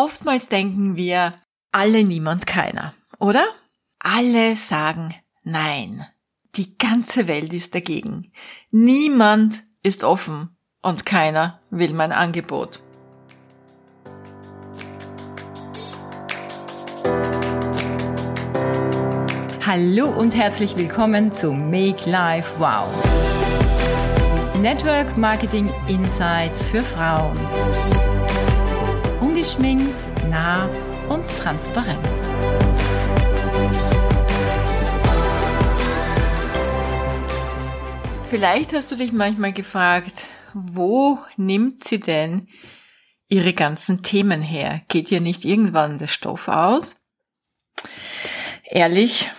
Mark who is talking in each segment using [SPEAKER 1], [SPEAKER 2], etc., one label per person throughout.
[SPEAKER 1] Oftmals denken wir, alle, niemand, keiner, oder? Alle sagen nein. Die ganze Welt ist dagegen. Niemand ist offen und keiner will mein Angebot.
[SPEAKER 2] Hallo und herzlich willkommen zu Make Life Wow. Network Marketing Insights für Frauen. Ungeschminkt, nah und transparent.
[SPEAKER 1] Vielleicht hast du dich manchmal gefragt, wo nimmt sie denn ihre ganzen Themen her? Geht ihr nicht irgendwann der Stoff aus? Ehrlich,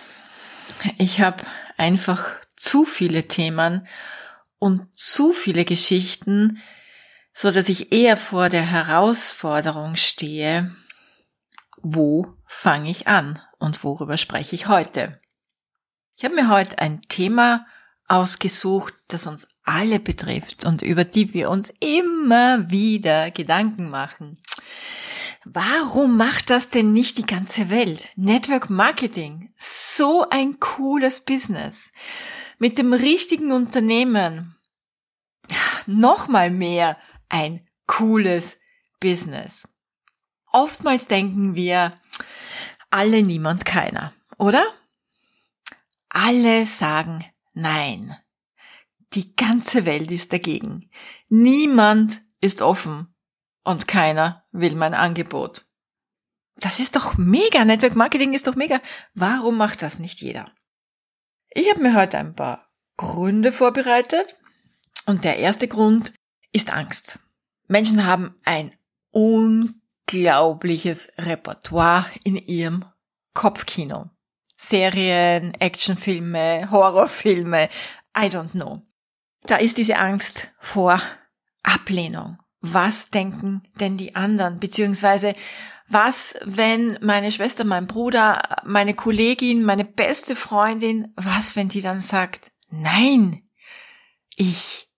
[SPEAKER 1] ich habe einfach zu viele Themen und zu viele Geschichten, so dass ich eher vor der Herausforderung stehe, wo fange ich an und worüber spreche ich heute? Ich habe mir heute ein Thema ausgesucht, das uns alle betrifft und über die wir uns immer wieder Gedanken machen. Warum macht das denn nicht die ganze Welt? Network Marketing, so ein cooles Business mit dem richtigen Unternehmen nochmal mehr ein cooles Business. Oftmals denken wir, alle, niemand, keiner, oder? Alle sagen nein. Die ganze Welt ist dagegen. Niemand ist offen und keiner will mein Angebot. Das ist doch mega. Network Marketing ist doch mega. Warum macht das nicht jeder? Ich habe mir heute ein paar Gründe vorbereitet. Und der erste Grund ist Angst. Menschen haben ein unglaubliches Repertoire in ihrem Kopfkino. Serien, Actionfilme, Horrorfilme, I don't know. Da ist diese Angst vor Ablehnung. Was denken denn die anderen? Beziehungsweise was, wenn meine Schwester, mein Bruder, meine Kollegin, meine beste Freundin, was, wenn die dann sagt, nein, ich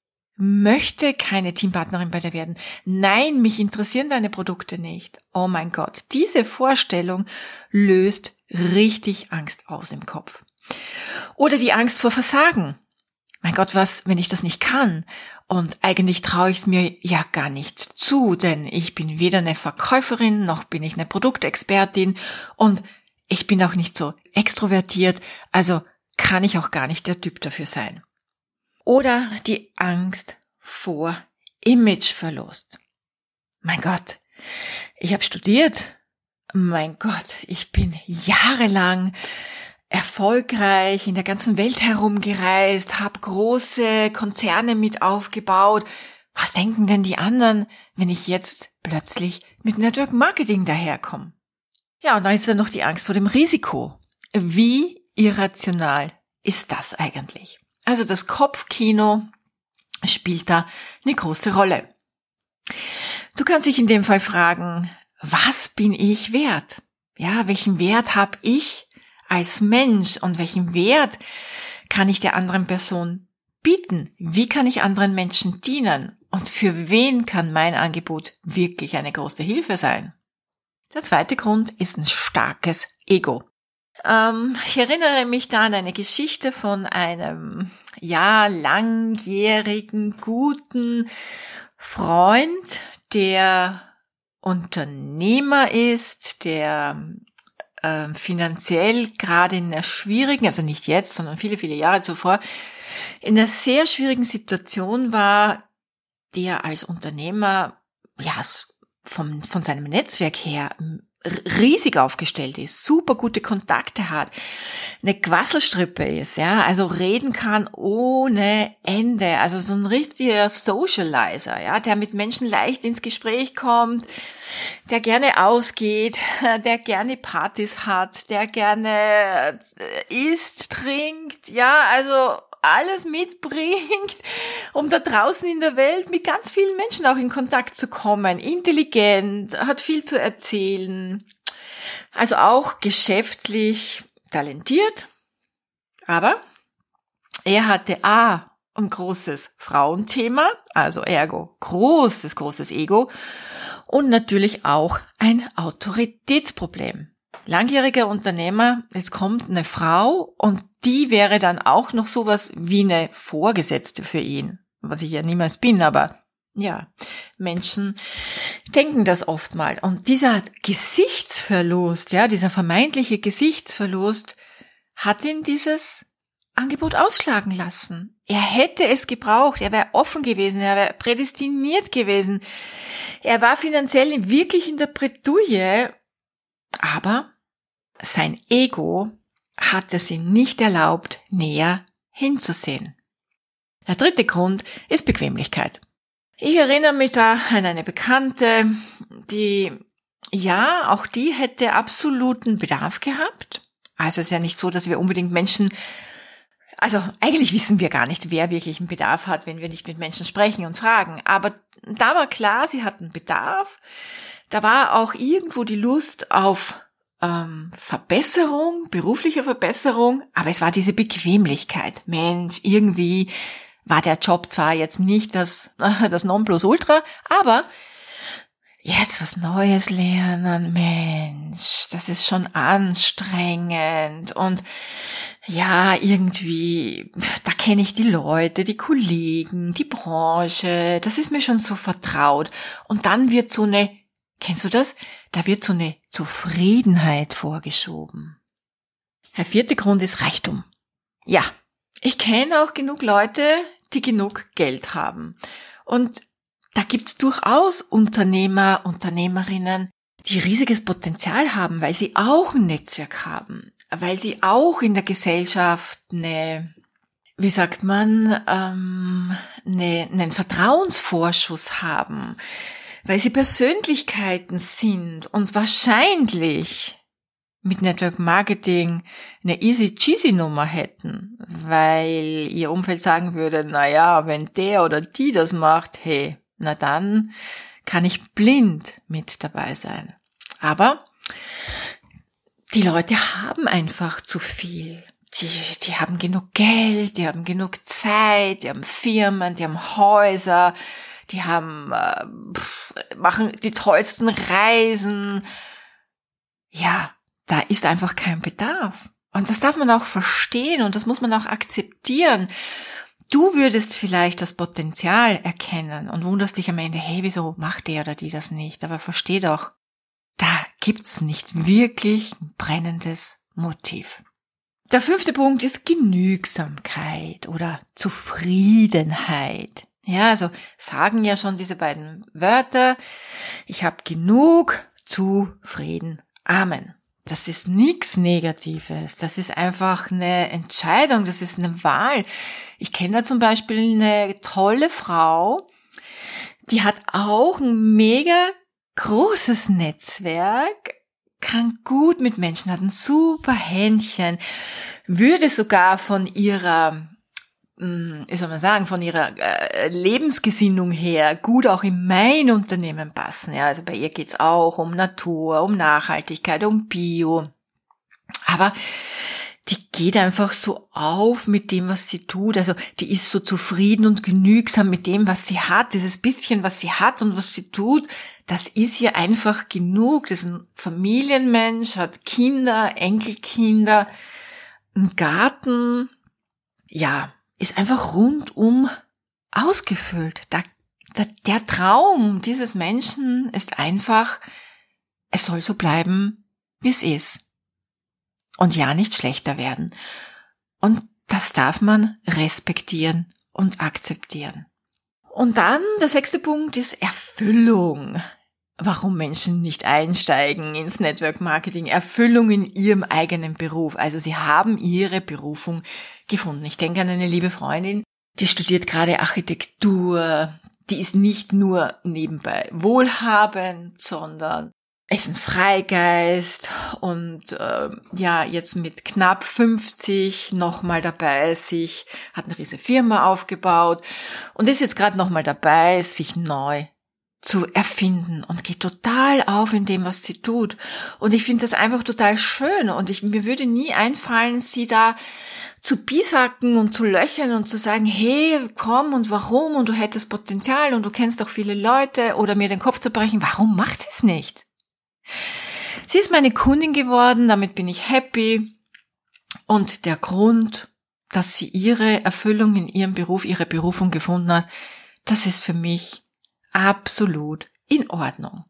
[SPEAKER 1] möchte keine Teampartnerin bei dir werden. Nein, mich interessieren deine Produkte nicht. Oh mein Gott, diese Vorstellung löst richtig Angst aus im Kopf. Oder die Angst vor Versagen. Mein Gott, was, wenn ich das nicht kann? Und eigentlich traue ich es mir ja gar nicht zu, denn ich bin weder eine Verkäuferin noch bin ich eine Produktexpertin und ich bin auch nicht so extrovertiert, also kann ich auch gar nicht der Typ dafür sein. Oder die Angst vor Imageverlust. Mein Gott, ich habe studiert. Mein Gott, ich bin jahrelang erfolgreich in der ganzen Welt herumgereist, habe große Konzerne mit aufgebaut. Was denken denn die anderen, wenn ich jetzt plötzlich mit Network Marketing daherkomme? Ja, und dann ist da noch die Angst vor dem Risiko. Wie irrational ist das eigentlich? Also das Kopfkino spielt da eine große Rolle. Du kannst dich in dem Fall fragen, was bin ich wert? Ja, welchen Wert habe ich als Mensch und welchen Wert kann ich der anderen Person bieten? Wie kann ich anderen Menschen dienen? Und für wen kann mein Angebot wirklich eine große Hilfe sein? Der zweite Grund ist ein starkes Ego. Ähm, ich erinnere mich da an eine Geschichte von einem, ja, langjährigen, guten Freund, der Unternehmer ist, der äh, finanziell gerade in einer schwierigen, also nicht jetzt, sondern viele, viele Jahre zuvor, in einer sehr schwierigen Situation war, der als Unternehmer, ja, vom, von seinem Netzwerk her riesig aufgestellt ist, super gute Kontakte hat, eine Quasselstrippe ist, ja, also reden kann ohne Ende, also so ein richtiger Socializer, ja, der mit Menschen leicht ins Gespräch kommt, der gerne ausgeht, der gerne Partys hat, der gerne äh, isst, trinkt, ja, also alles mitbringt, um da draußen in der Welt mit ganz vielen Menschen auch in Kontakt zu kommen. Intelligent, hat viel zu erzählen. Also auch geschäftlich talentiert. Aber er hatte A, ein großes Frauenthema, also ergo großes, großes Ego und natürlich auch ein Autoritätsproblem. Langjähriger Unternehmer, jetzt kommt eine Frau und die wäre dann auch noch sowas wie eine Vorgesetzte für ihn, was ich ja niemals bin, aber ja, Menschen denken das oft mal. Und dieser Gesichtsverlust, ja, dieser vermeintliche Gesichtsverlust hat ihn dieses Angebot ausschlagen lassen. Er hätte es gebraucht, er wäre offen gewesen, er wäre prädestiniert gewesen. Er war finanziell wirklich in der Bredouille, aber sein Ego hat es ihm nicht erlaubt, näher hinzusehen. Der dritte Grund ist Bequemlichkeit. Ich erinnere mich da an eine Bekannte, die, ja, auch die hätte absoluten Bedarf gehabt. Also es ist ja nicht so, dass wir unbedingt Menschen also eigentlich wissen wir gar nicht, wer wirklich einen Bedarf hat, wenn wir nicht mit Menschen sprechen und fragen. Aber da war klar, sie hatten Bedarf. Da war auch irgendwo die Lust auf ähm, Verbesserung, berufliche Verbesserung, aber es war diese Bequemlichkeit. Mensch, irgendwie war der Job zwar jetzt nicht das, das Nonplusultra, aber jetzt was Neues lernen, Mensch, das ist schon anstrengend und ja, irgendwie, da kenne ich die Leute, die Kollegen, die Branche, das ist mir schon so vertraut. Und dann wird so eine, kennst du das? Da wird so eine Zufriedenheit vorgeschoben. Der vierte Grund ist Reichtum. Ja, ich kenne auch genug Leute, die genug Geld haben. Und da gibt's durchaus Unternehmer, Unternehmerinnen, die riesiges Potenzial haben, weil sie auch ein Netzwerk haben, weil sie auch in der Gesellschaft eine, wie sagt man, ähm, eine, einen Vertrauensvorschuss haben, weil sie Persönlichkeiten sind und wahrscheinlich mit Network Marketing eine easy cheesy Nummer hätten, weil ihr Umfeld sagen würde, na ja, wenn der oder die das macht, hey, na dann kann ich blind mit dabei sein. Aber die Leute haben einfach zu viel. Die, die haben genug Geld, die haben genug Zeit, die haben Firmen, die haben Häuser, die haben, äh, machen die tollsten Reisen. Ja, da ist einfach kein Bedarf. Und das darf man auch verstehen und das muss man auch akzeptieren. Du würdest vielleicht das Potenzial erkennen und wunderst dich am Ende, hey, wieso macht der oder die das nicht? Aber versteh doch, da gibt's nicht wirklich ein brennendes Motiv. Der fünfte Punkt ist Genügsamkeit oder Zufriedenheit. Ja, also sagen ja schon diese beiden Wörter. Ich habe genug, zufrieden, Amen. Das ist nichts Negatives. Das ist einfach eine Entscheidung. Das ist eine Wahl. Ich kenne da zum Beispiel eine tolle Frau, die hat auch ein mega großes Netzwerk, kann gut mit Menschen, hat ein super Händchen, würde sogar von ihrer wie soll man sagen, von ihrer äh, Lebensgesinnung her gut auch in mein Unternehmen passen. Ja, also bei ihr geht's auch um Natur, um Nachhaltigkeit, um Bio. Aber die geht einfach so auf mit dem, was sie tut. Also die ist so zufrieden und genügsam mit dem, was sie hat. Dieses bisschen, was sie hat und was sie tut, das ist ihr einfach genug. Das ist ein Familienmensch, hat Kinder, Enkelkinder, einen Garten. Ja, ist einfach rundum ausgefüllt. Da, da, der Traum dieses Menschen ist einfach, es soll so bleiben, wie es ist. Und ja, nicht schlechter werden. Und das darf man respektieren und akzeptieren. Und dann der sechste Punkt ist Erfüllung warum Menschen nicht einsteigen ins Network Marketing, Erfüllung in ihrem eigenen Beruf. Also sie haben ihre Berufung gefunden. Ich denke an eine liebe Freundin, die studiert gerade Architektur, die ist nicht nur nebenbei wohlhabend, sondern ist ein Freigeist und äh, ja, jetzt mit knapp 50 nochmal dabei, sich, hat eine riesige Firma aufgebaut und ist jetzt gerade nochmal dabei, sich neu zu erfinden und geht total auf in dem, was sie tut. Und ich finde das einfach total schön und ich, mir würde nie einfallen, sie da zu bisacken und zu löchern und zu sagen, hey, komm und warum und du hättest Potenzial und du kennst doch viele Leute oder mir den Kopf zu brechen, warum macht sie es nicht? Sie ist meine Kundin geworden, damit bin ich happy und der Grund, dass sie ihre Erfüllung in ihrem Beruf, ihre Berufung gefunden hat, das ist für mich absolut in Ordnung.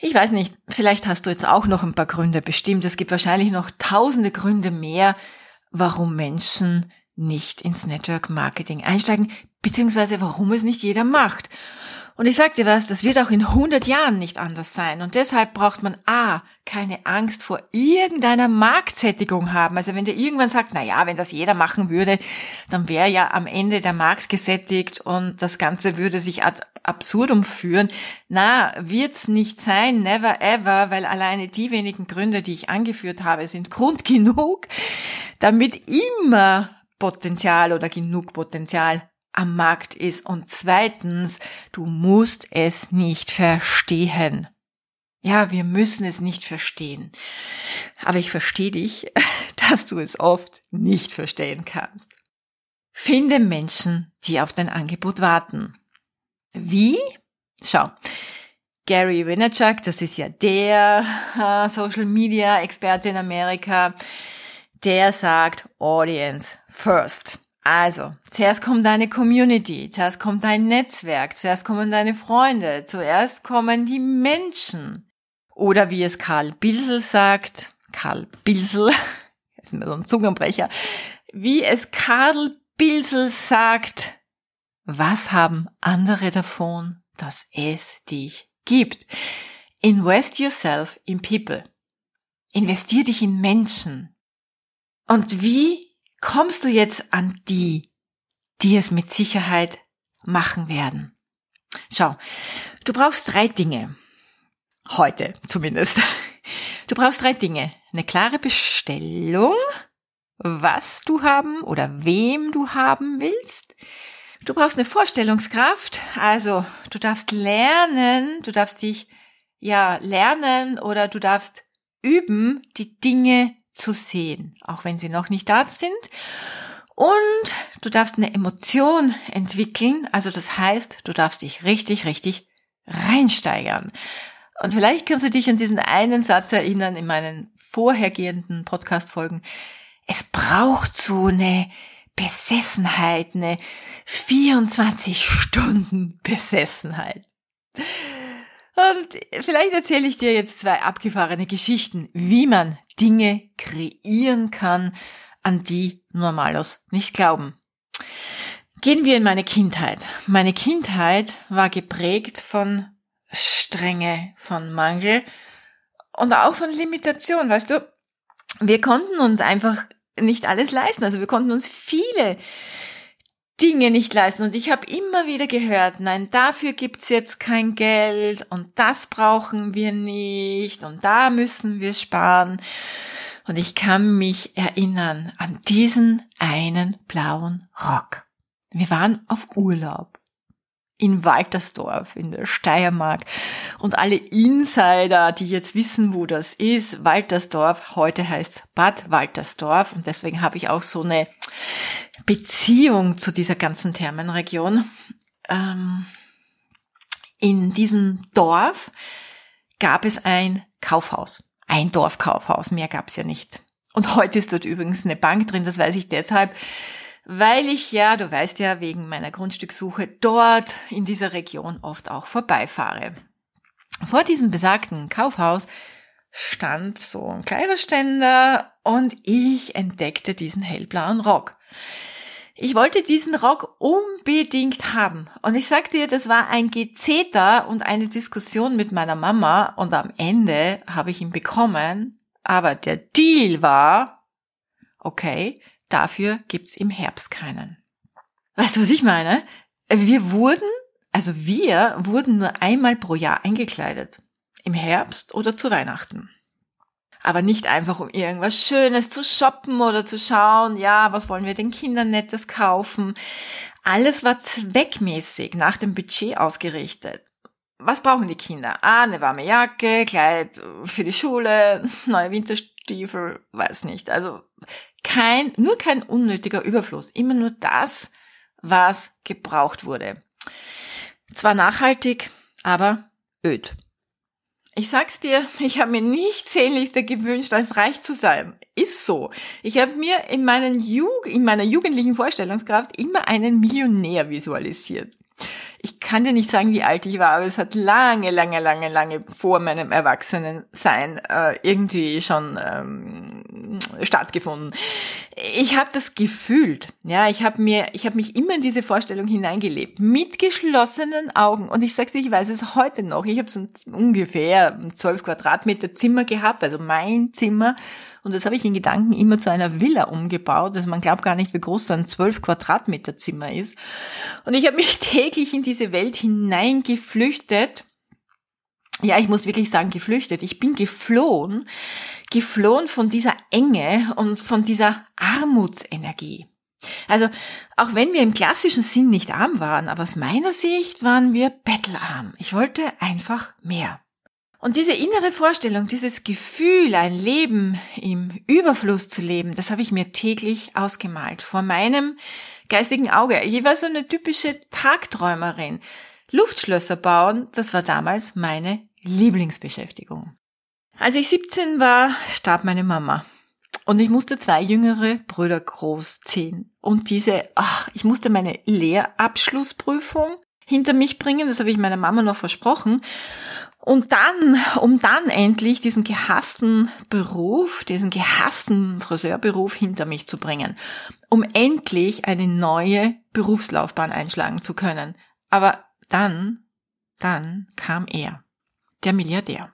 [SPEAKER 1] Ich weiß nicht, vielleicht hast du jetzt auch noch ein paar Gründe bestimmt. Es gibt wahrscheinlich noch tausende Gründe mehr, warum Menschen nicht ins Network Marketing einsteigen, beziehungsweise warum es nicht jeder macht. Und ich sag dir was, das wird auch in 100 Jahren nicht anders sein. Und deshalb braucht man A, keine Angst vor irgendeiner Marktsättigung haben. Also wenn der irgendwann sagt, na ja, wenn das jeder machen würde, dann wäre ja am Ende der Markt gesättigt und das Ganze würde sich ad absurdum führen. Na, wird's nicht sein, never ever, weil alleine die wenigen Gründe, die ich angeführt habe, sind Grund genug, damit immer Potenzial oder genug Potenzial am Markt ist. Und zweitens, du musst es nicht verstehen. Ja, wir müssen es nicht verstehen. Aber ich verstehe dich, dass du es oft nicht verstehen kannst. Finde Menschen, die auf dein Angebot warten. Wie? Schau. Gary Vaynerchuk, das ist ja der äh, Social Media Experte in Amerika, der sagt Audience first. Also, zuerst kommt deine Community, zuerst kommt dein Netzwerk, zuerst kommen deine Freunde, zuerst kommen die Menschen. Oder wie es Karl Bilsel sagt, Karl Bilsel, ist mir so ein Zungenbrecher, wie es Karl Bilsel sagt, was haben andere davon, dass es dich gibt? Invest yourself in people. Investier dich in Menschen. Und wie kommst du jetzt an die, die es mit Sicherheit machen werden? Schau, du brauchst drei Dinge. Heute zumindest. Du brauchst drei Dinge. Eine klare Bestellung, was du haben oder wem du haben willst. Du brauchst eine Vorstellungskraft, also du darfst lernen, du darfst dich ja lernen oder du darfst üben, die Dinge zu sehen, auch wenn sie noch nicht da sind. Und du darfst eine Emotion entwickeln, also das heißt, du darfst dich richtig, richtig reinsteigern. Und vielleicht kannst du dich an diesen einen Satz erinnern in meinen vorhergehenden Podcast-Folgen. Es braucht so eine Besessenheit, eine 24 Stunden Besessenheit. Und vielleicht erzähle ich dir jetzt zwei abgefahrene Geschichten, wie man Dinge kreieren kann, an die Normalos nicht glauben. Gehen wir in meine Kindheit. Meine Kindheit war geprägt von Strenge, von Mangel und auch von Limitation, weißt du? Wir konnten uns einfach nicht alles leisten. Also wir konnten uns viele Dinge nicht leisten. Und ich habe immer wieder gehört, nein, dafür gibt's jetzt kein Geld und das brauchen wir nicht und da müssen wir sparen. Und ich kann mich erinnern an diesen einen blauen Rock. Wir waren auf Urlaub in Waltersdorf in der Steiermark. Und alle Insider, die jetzt wissen, wo das ist, Waltersdorf, heute heißt Bad Waltersdorf. Und deswegen habe ich auch so eine Beziehung zu dieser ganzen Thermenregion. Ähm, in diesem Dorf gab es ein Kaufhaus. Ein Dorfkaufhaus, mehr gab es ja nicht. Und heute ist dort übrigens eine Bank drin, das weiß ich deshalb, weil ich ja, du weißt ja, wegen meiner Grundstückssuche dort in dieser Region oft auch vorbeifahre. Vor diesem besagten Kaufhaus stand so ein Kleiderständer und ich entdeckte diesen hellblauen Rock. Ich wollte diesen Rock unbedingt haben. Und ich sag dir, das war ein Gezeter und eine Diskussion mit meiner Mama und am Ende habe ich ihn bekommen. Aber der Deal war, okay, Dafür gibt's im Herbst keinen. Weißt du, was ich meine? Wir wurden, also wir wurden nur einmal pro Jahr eingekleidet. Im Herbst oder zu Weihnachten. Aber nicht einfach, um irgendwas Schönes zu shoppen oder zu schauen, ja, was wollen wir den Kindern Nettes kaufen. Alles war zweckmäßig nach dem Budget ausgerichtet. was brauchen die Kinder? Ah, eine warme Jacke, Kleid für die Schule, neue Winterstiefel, weiß nicht. Also kein, nur kein unnötiger Überfluss. Immer nur das, was gebraucht wurde. Zwar nachhaltig, aber öd. Ich sag's dir, ich habe mir nichts sehnlichster gewünscht, als reich zu sein. Ist so. Ich habe mir in, meinen Jug in meiner jugendlichen Vorstellungskraft immer einen Millionär visualisiert ich kann dir nicht sagen, wie alt ich war, aber es hat lange, lange, lange, lange vor meinem Erwachsenensein äh, irgendwie schon ähm, stattgefunden. Ich habe das gefühlt, ja, ich habe mir, ich habe mich immer in diese Vorstellung hineingelebt, mit geschlossenen Augen. Und ich sag's dir, ich weiß es heute noch. Ich habe so ungefähr zwölf Quadratmeter Zimmer gehabt, also mein Zimmer. Und das habe ich in Gedanken immer zu einer Villa umgebaut. Also man glaubt gar nicht, wie groß so ein 12 Quadratmeter Zimmer ist. Und ich habe mich täglich in diese Welt hineingeflüchtet. Ja, ich muss wirklich sagen, geflüchtet. Ich bin geflohen, geflohen von dieser Enge und von dieser Armutsenergie. Also, auch wenn wir im klassischen Sinn nicht arm waren, aber aus meiner Sicht waren wir bettelarm. Ich wollte einfach mehr. Und diese innere Vorstellung, dieses Gefühl, ein Leben im Überfluss zu leben, das habe ich mir täglich ausgemalt vor meinem geistigen Auge. Ich war so eine typische Tagträumerin. Luftschlösser bauen, das war damals meine Lieblingsbeschäftigung. Als ich 17 war, starb meine Mama. Und ich musste zwei jüngere Brüder großziehen. Und diese, ach, ich musste meine Lehrabschlussprüfung hinter mich bringen, das habe ich meiner Mama noch versprochen. Und dann, um dann endlich diesen gehassten Beruf, diesen gehassten Friseurberuf hinter mich zu bringen, um endlich eine neue Berufslaufbahn einschlagen zu können. Aber dann, dann kam er, der Milliardär.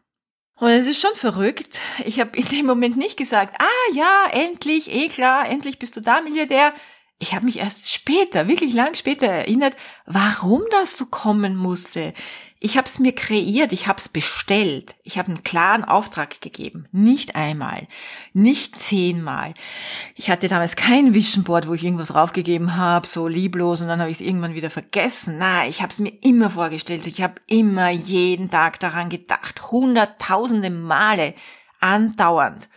[SPEAKER 1] Und es ist schon verrückt. Ich habe in dem Moment nicht gesagt, ah ja, endlich, eh klar, endlich bist du da, Milliardär ich habe mich erst später, wirklich lang später erinnert, warum das so kommen musste. Ich habe es mir kreiert, ich habe es bestellt, ich habe einen klaren Auftrag gegeben, nicht einmal, nicht zehnmal. Ich hatte damals kein Vision Board, wo ich irgendwas raufgegeben habe, so lieblos, und dann habe ich es irgendwann wieder vergessen. Nein, ich habe es mir immer vorgestellt, ich habe immer jeden Tag daran gedacht, hunderttausende Male, andauernd.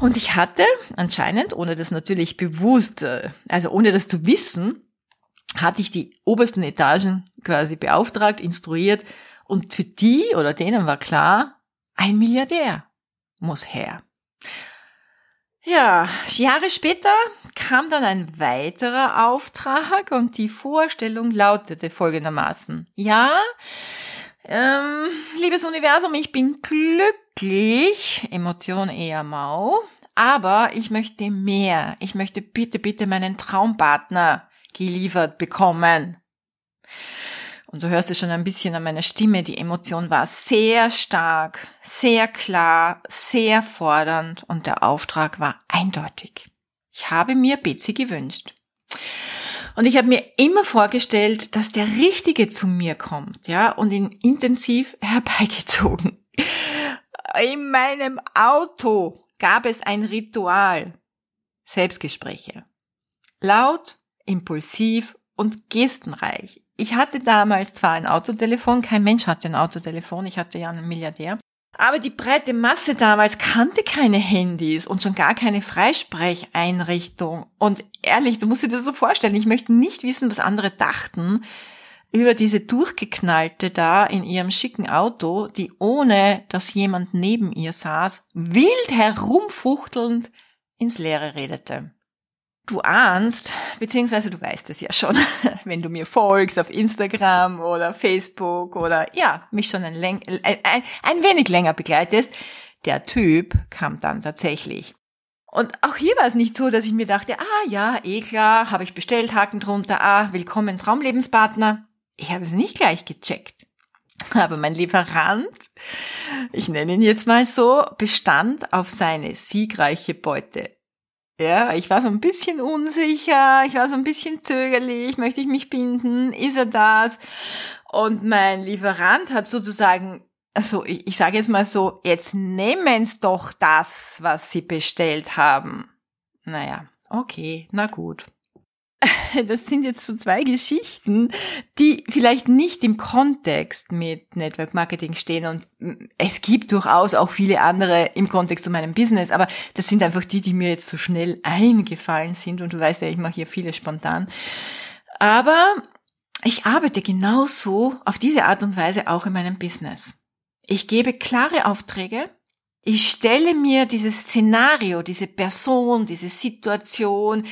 [SPEAKER 1] Und ich hatte anscheinend, ohne das natürlich bewusst, äh, also ohne das zu wissen, hatte ich die obersten Etagen quasi beauftragt, instruiert und für die oder denen war klar, ein Milliardär muss her. Ja, Jahre später kam dann ein weiterer Auftrag und die Vorstellung lautete folgendermaßen. Ja, ähm, liebes Universum, ich bin glücklich, Emotion eher mau, aber ich möchte mehr. Ich möchte bitte, bitte meinen Traumpartner geliefert bekommen. Und du hörst es schon ein bisschen an meiner Stimme, die Emotion war sehr stark, sehr klar, sehr fordernd und der Auftrag war eindeutig. Ich habe mir Betsy gewünscht. Und ich habe mir immer vorgestellt, dass der Richtige zu mir kommt, ja, und ihn intensiv herbeigezogen. In meinem Auto gab es ein Ritual. Selbstgespräche. Laut, impulsiv und gestenreich. Ich hatte damals zwar ein Autotelefon, kein Mensch hatte ein Autotelefon, ich hatte ja einen Milliardär, aber die breite Masse damals kannte keine Handys und schon gar keine Freisprecheinrichtung. Und ehrlich, du musst dir das so vorstellen, ich möchte nicht wissen, was andere dachten über diese durchgeknallte da in ihrem schicken Auto, die ohne dass jemand neben ihr saß, wild herumfuchtelnd ins Leere redete. Du ahnst, beziehungsweise du weißt es ja schon, wenn du mir folgst auf Instagram oder Facebook oder ja, mich schon ein, ein, ein, ein wenig länger begleitest, der Typ kam dann tatsächlich. Und auch hier war es nicht so, dass ich mir dachte, ah ja, eh klar, habe ich bestellt, Haken drunter, ah, willkommen Traumlebenspartner. Ich habe es nicht gleich gecheckt. Aber mein Lieferant, ich nenne ihn jetzt mal so, bestand auf seine siegreiche Beute. Ja, ich war so ein bisschen unsicher, ich war so ein bisschen zögerlich, möchte ich mich binden, ist er das? Und mein Lieferant hat sozusagen, also ich, ich sage jetzt mal so, jetzt nehmen's doch das, was Sie bestellt haben. Naja, okay, na gut. das sind jetzt so zwei Geschichten, die vielleicht nicht im Kontext mit Network Marketing stehen und mm, es gibt durchaus auch viele andere im Kontext zu meinem Business, aber das sind einfach die, die mir jetzt so schnell eingefallen sind und du weißt ja, ich mache hier viele spontan. Aber ich arbeite genauso auf diese Art und Weise auch in meinem Business. Ich gebe klare Aufträge, ich stelle mir dieses Szenario, diese Person, diese Situation,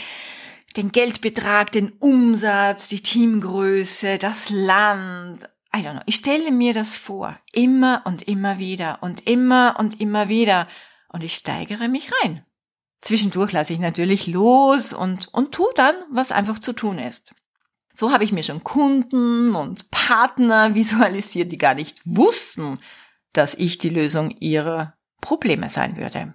[SPEAKER 1] den Geldbetrag, den Umsatz, die Teamgröße, das Land. I don't know. Ich stelle mir das vor. Immer und immer wieder und immer und immer wieder. Und ich steigere mich rein. Zwischendurch lasse ich natürlich los und, und tu dann, was einfach zu tun ist. So habe ich mir schon Kunden und Partner visualisiert, die gar nicht wussten, dass ich die Lösung ihrer Probleme sein würde.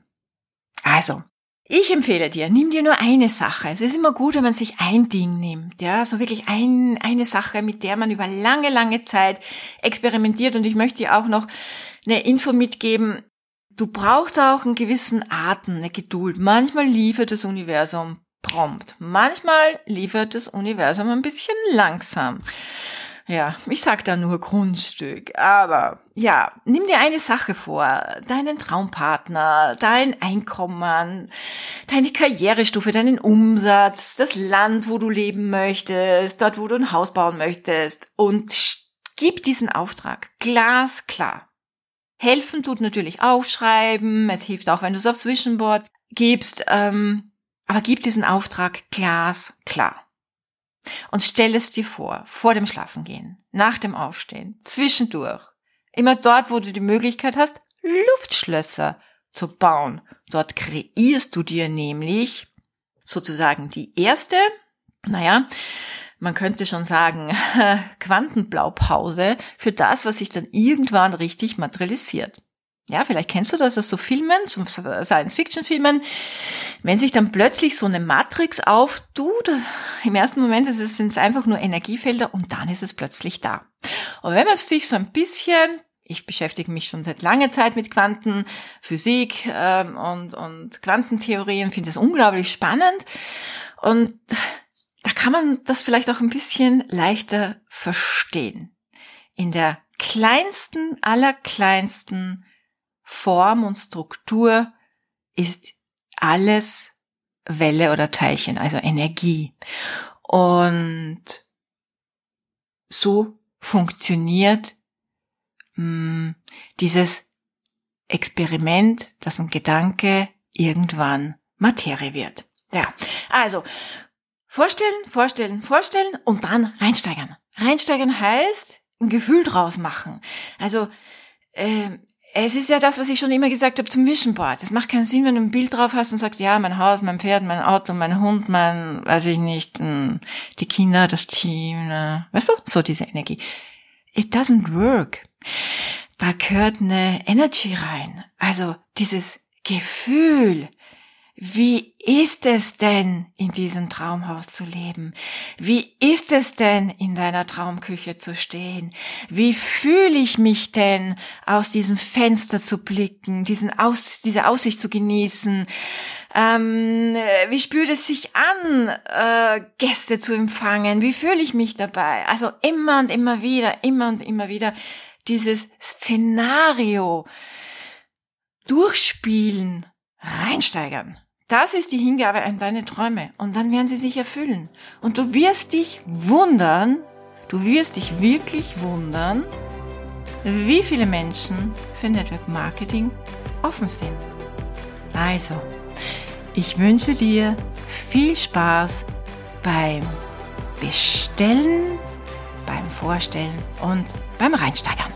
[SPEAKER 1] Also, ich empfehle dir, nimm dir nur eine Sache. Es ist immer gut, wenn man sich ein Ding nimmt, ja, so wirklich ein, eine Sache, mit der man über lange, lange Zeit experimentiert. Und ich möchte dir auch noch eine Info mitgeben. Du brauchst auch einen gewissen Atem, eine Geduld. Manchmal liefert das Universum prompt. Manchmal liefert das Universum ein bisschen langsam. Ja, ich sag da nur Grundstück. Aber ja, nimm dir eine Sache vor. Deinen Traumpartner, dein Einkommen, deine Karrierestufe, deinen Umsatz, das Land, wo du leben möchtest, dort, wo du ein Haus bauen möchtest und gib diesen Auftrag glasklar. Helfen tut natürlich aufschreiben, es hilft auch, wenn du es aufs Visionboard gibst, ähm, aber gib diesen Auftrag glasklar. Und stell es dir vor, vor dem Schlafengehen, nach dem Aufstehen, zwischendurch. Immer dort, wo du die Möglichkeit hast, Luftschlösser zu bauen. Dort kreierst du dir nämlich sozusagen die erste, naja, man könnte schon sagen, Quantenblaupause für das, was sich dann irgendwann richtig materialisiert. Ja, vielleicht kennst du das aus so Filmen, so Science-Fiction-Filmen. Wenn sich dann plötzlich so eine Matrix auftut, im ersten Moment sind es einfach nur Energiefelder und dann ist es plötzlich da. Und wenn man sich so ein bisschen, ich beschäftige mich schon seit langer Zeit mit Quantenphysik ähm, und, und Quantentheorien, finde es unglaublich spannend. Und da kann man das vielleicht auch ein bisschen leichter verstehen. In der kleinsten, allerkleinsten Form und Struktur ist alles Welle oder Teilchen, also Energie. Und so funktioniert hm, dieses Experiment, dass ein Gedanke irgendwann Materie wird. Ja, also vorstellen, vorstellen, vorstellen und dann reinsteigern. Reinsteigern heißt ein Gefühl draus machen. Also äh, es ist ja das, was ich schon immer gesagt habe zum Vision Board. Es macht keinen Sinn, wenn du ein Bild drauf hast und sagst, ja, mein Haus, mein Pferd, mein Auto, mein Hund, mein, weiß ich nicht, hm, die Kinder, das Team, weißt du, so diese Energie. It doesn't work. Da gehört eine Energy rein. Also dieses Gefühl, wie ist es denn, in diesem Traumhaus zu leben? Wie ist es denn, in deiner Traumküche zu stehen? Wie fühle ich mich denn, aus diesem Fenster zu blicken, diesen aus, diese Aussicht zu genießen? Ähm, wie spürt es sich an, äh, Gäste zu empfangen? Wie fühle ich mich dabei? Also immer und immer wieder, immer und immer wieder dieses Szenario durchspielen, reinsteigern. Das ist die Hingabe an deine Träume und dann werden sie sich erfüllen. Und du wirst dich wundern, du wirst dich wirklich wundern, wie viele Menschen für Network Marketing offen sind. Also, ich wünsche dir viel Spaß beim Bestellen, beim Vorstellen und beim Reinsteigern.